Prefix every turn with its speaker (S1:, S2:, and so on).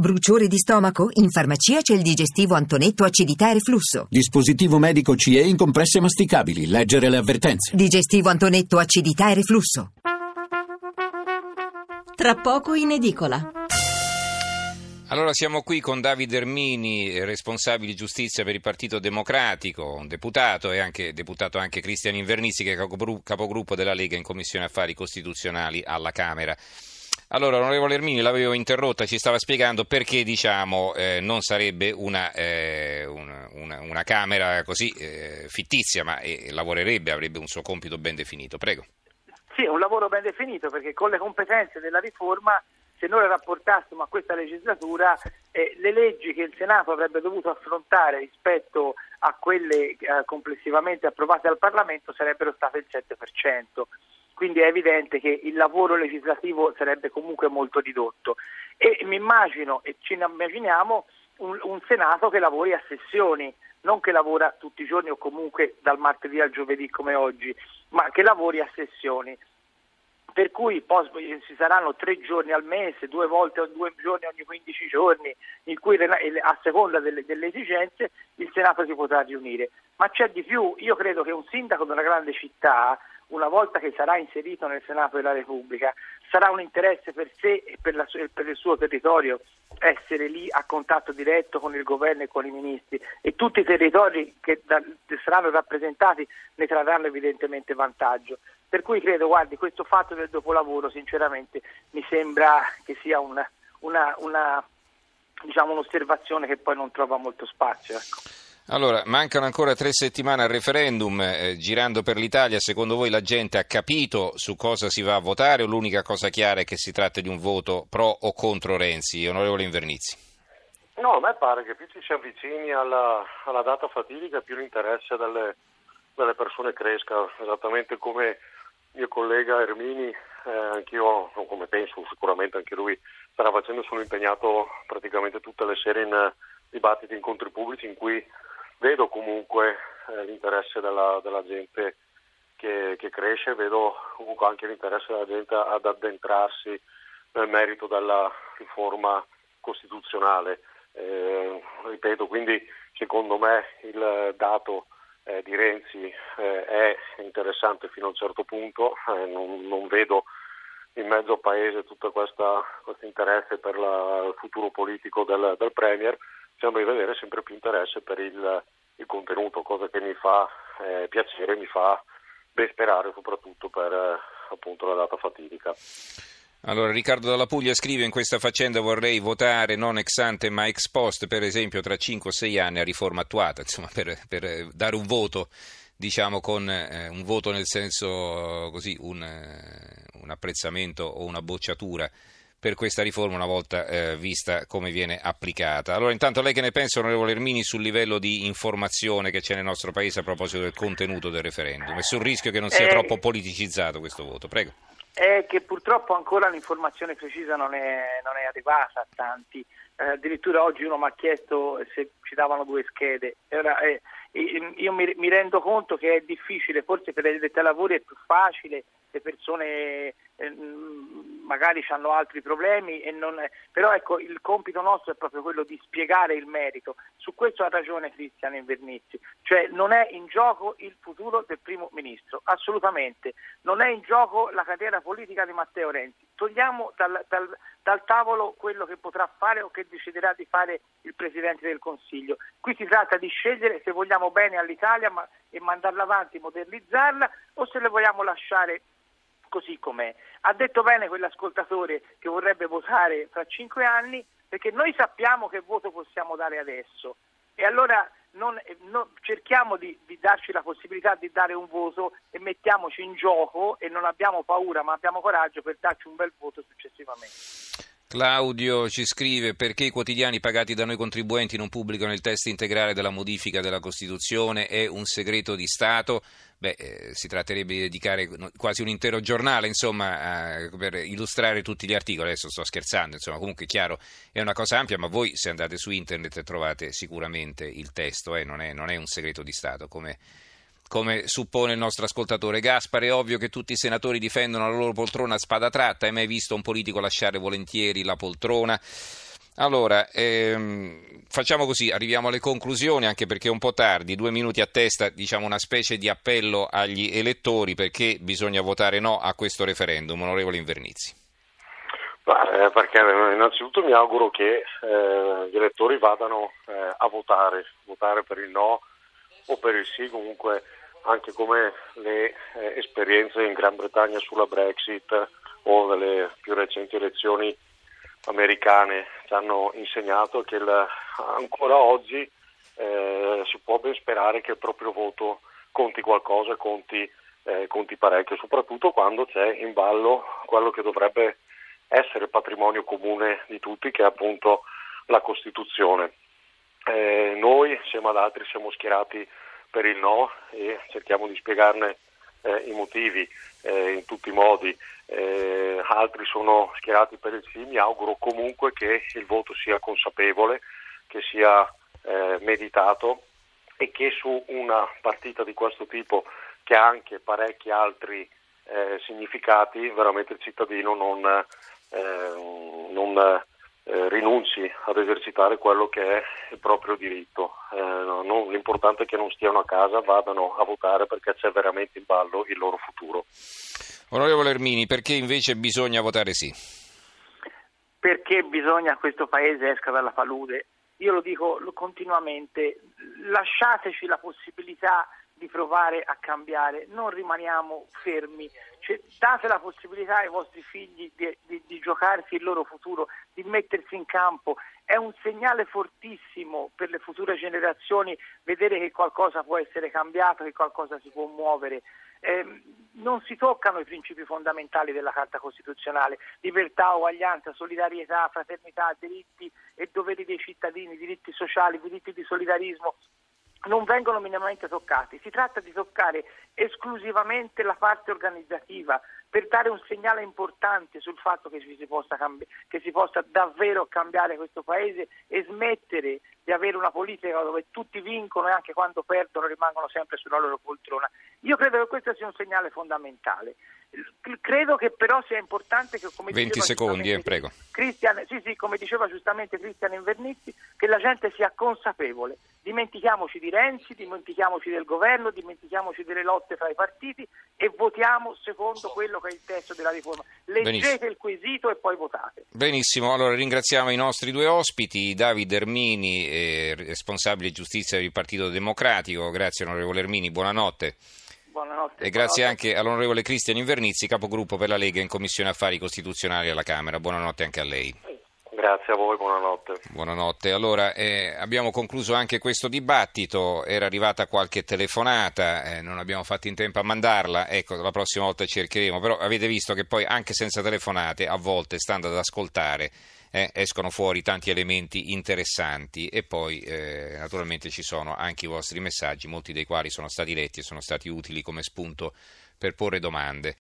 S1: Bruciore di stomaco? In farmacia c'è il digestivo Antonetto acidità e reflusso.
S2: Dispositivo medico CE in compresse masticabili. Leggere le avvertenze.
S1: Digestivo Antonetto acidità e reflusso.
S3: Tra poco in edicola.
S4: Allora siamo qui con Davide Ermini, responsabile giustizia per il Partito Democratico, un deputato e anche deputato anche Cristian Invernizzi che è capogruppo della Lega in Commissione Affari Costituzionali alla Camera. Allora, onorevole Ermini, l'avevo interrotta, ci stava spiegando perché diciamo, eh, non sarebbe una, eh, una, una, una, Camera così eh, fittizia, ma lavorerebbe, avrebbe un suo compito ben definito. Prego.
S5: Sì, un lavoro ben definito perché con le competenze della riforma, se noi rapportassimo a questa legislatura, eh, le leggi che il Senato avrebbe dovuto affrontare rispetto a quelle eh, complessivamente approvate dal Parlamento sarebbero state il 7% quindi è evidente che il lavoro legislativo sarebbe comunque molto ridotto e mi immagino e ci immaginiamo un, un Senato che lavori a sessioni, non che lavora tutti i giorni o comunque dal martedì al giovedì come oggi, ma che lavori a sessioni. Per cui poi ci saranno tre giorni al mese, due volte o due giorni ogni 15 giorni, in cui a seconda delle, delle esigenze il Senato si potrà riunire. Ma c'è di più, io credo che un sindaco di una grande città una volta che sarà inserito nel Senato della Repubblica, sarà un interesse per sé e per, la, per, il suo territorio essere lì a contatto diretto con il governo e con i ministri e tutti i territori che da, saranno rappresentati ne trarranno evidentemente vantaggio. Per cui credo, guardi, questo fatto del dopolavoro sinceramente mi sembra che sia una, una, una, diciamo, un'osservazione che poi non trova molto spazio. Ecco.
S4: Allora, mancano ancora tre settimane al referendum, eh, girando per l'Italia, secondo voi la gente ha capito su cosa si va a votare o l'unica cosa chiara è che si tratta di un voto pro o contro Renzi? Onorevole Invernizi.
S6: No, a me pare che più ci si avvicini alla, alla data fatidica, più l'interesse delle, delle, persone cresca, esattamente come mio collega Ermini, eh, anch'io, come penso sicuramente anche lui, starà facendo, sono impegnato praticamente tutte le sere in dibattiti, incontri pubblici in cui vedo comunque eh, l'interesse della, della gente che, che, cresce, vedo comunque anche l'interesse della gente ad addentrarsi nel merito della riforma costituzionale. Eh, ripeto, quindi secondo me il dato eh, di Renzi eh, è interessante fino a un certo punto, eh, non, non, vedo in mezzo Paese tutto questo interesse per la, il futuro politico del, del Premier sembra di vedere sempre più interesse per il, il contenuto, cosa che mi fa eh, piacere, mi fa ben sperare soprattutto per eh, appunto la data fatidica.
S4: Allora, Riccardo Dalla Puglia scrive in questa faccenda vorrei votare non ex ante ma ex post, per esempio tra 5 o 6 anni a riforma attuata, insomma, per, per dare un voto, diciamo con eh, un voto nel senso così, un, eh, un apprezzamento o una bocciatura per questa riforma una volta eh, vista come viene applicata. Allora intanto lei che ne pensa, onorevole Ermini, sul livello di informazione che c'è nel nostro Paese a proposito del contenuto del referendum e sul rischio che non sia eh, troppo politicizzato questo voto? Prego.
S5: È che purtroppo ancora l'informazione precisa non è, non è arrivata a tanti. Eh, addirittura oggi uno mi ha chiesto se ci davano due schede. Ora, eh, io mi, mi, rendo conto che è difficile, forse per i lavori è più facile, le persone eh, magari hanno altri problemi, non, però ecco, il compito nostro è proprio quello di spiegare il merito. Su questo ha ragione Cristian Invernizzi, cioè non è in gioco il futuro del primo ministro, assolutamente, non è in gioco la carriera politica di Matteo Renzi. Togliamo dal, dal, dal tavolo quello che potrà fare o che deciderà di fare il Presidente del Consiglio. Qui si tratta di scegliere se vogliamo bene all'Italia ma, e mandarla avanti, modernizzarla o se le vogliamo lasciare così com'è. Ha detto bene quell'ascoltatore che vorrebbe votare fra cinque anni perché noi sappiamo che voto possiamo dare adesso e allora non, non, cerchiamo di, di, darci la possibilità di dare un voto e mettiamoci in gioco e non abbiamo paura ma abbiamo coraggio per darci un bel voto successivamente.
S4: Claudio ci scrive perché i quotidiani pagati da noi contribuenti non pubblicano il testo integrale della modifica della Costituzione, è un segreto di Stato. Beh, eh, si tratterebbe di dedicare quasi un intero giornale, insomma, a, per illustrare tutti gli articoli. Adesso sto scherzando, insomma, comunque è chiaro, è una cosa ampia, ma voi se andate su internet trovate sicuramente il testo, eh, non, è, non è un segreto di Stato, come come suppone il nostro ascoltatore Gaspar, è ovvio che tutti i senatori difendono la loro poltrona a spada tratta. Hai mai visto un politico lasciare volentieri la poltrona? Allora, ehm, facciamo così, arriviamo alle conclusioni anche perché è un po' tardi, due minuti a testa, diciamo una specie di appello agli elettori perché bisogna votare no a questo referendum, onorevole Invernizzi.
S6: Eh, perché innanzitutto mi auguro che eh, gli elettori vadano eh, a votare, votare per il no o per il sì, comunque anche come le eh, esperienze in Gran Bretagna sulla Brexit o nelle più recenti elezioni americane ci hanno insegnato che il, ancora oggi eh, si può ben sperare che il proprio voto conti qualcosa, conti, eh, conti parecchio, soprattutto quando c'è in ballo quello che dovrebbe essere patrimonio comune di tutti, che è appunto la Costituzione. Eh, noi, insieme ad altri, siamo schierati per il no e cerchiamo di spiegarne eh, i motivi eh, in tutti i modi. Eh, altri sono schierati per il sì, mi auguro comunque che il voto sia consapevole, che sia eh, meditato e che su una partita di questo tipo, che ha anche parecchi altri eh, significati, veramente il cittadino non, eh, non rinunci ad esercitare quello che è il proprio diritto. Non, l'importante è che non stiano a casa, vadano a votare perché c'è veramente in ballo il loro futuro.
S4: Onorevole Ermini, perché invece bisogna votare sì?
S5: Perché bisogna che questo Paese esca dalla palude? Io lo dico continuamente, lasciateci la possibilità di provare a cambiare, non rimaniamo fermi, cioè, date la possibilità ai vostri figli di, di, di, giocarsi il loro futuro, di mettersi in campo. È un segnale fortissimo per le future generazioni vedere che qualcosa può essere cambiato, che qualcosa si può muovere. Eh, non si toccano i principi fondamentali della Carta Costituzionale, libertà, uguaglianza, solidarietà, fraternità, diritti e doveri dei cittadini, diritti sociali, diritti di solidarismo non vengono minimamente toccati. Si tratta di toccare esclusivamente la parte organizzativa per dare un segnale importante sul fatto che si, possa, cambi- che si possa davvero cambiare questo Paese e smettere di avere una politica dove tutti vincono e anche quando perdono rimangono sempre sulla loro poltrona. Io credo che questo sia un segnale fondamentale. Credo che però sia importante che, come
S4: 20 secondi, eh, prego.
S5: Cristian, sì, sì, come diceva giustamente Cristian Invernizzi, che la gente sia consapevole. Dimentichiamoci di Renzi, dimentichiamoci del governo, dimentichiamoci delle lotte fra i partiti e votiamo secondo quello che è il testo della riforma. Leggete Benissimo. il quesito e poi votate.
S4: Benissimo, allora ringraziamo i nostri due ospiti, Davide Ermini, eh, responsabile giustizia del Partito Democratico. Grazie onorevole Ermini, buonanotte.
S5: Buonanotte.
S4: E grazie
S5: buonanotte.
S4: anche all'onorevole Cristian Invernizzi, capogruppo per la Lega in Commissione Affari Costituzionali alla Camera. Buonanotte anche a lei.
S6: Grazie a voi, buonanotte.
S4: Buonanotte. Allora, eh, abbiamo concluso anche questo dibattito, era arrivata qualche telefonata, eh, non abbiamo fatto in tempo a mandarla, ecco, la prossima volta cercheremo, però avete visto che poi anche senza telefonate, a volte, stando ad ascoltare, eh, escono fuori tanti elementi interessanti e poi eh, naturalmente ci sono anche i vostri messaggi, molti dei quali sono stati letti e sono stati utili come spunto per porre domande.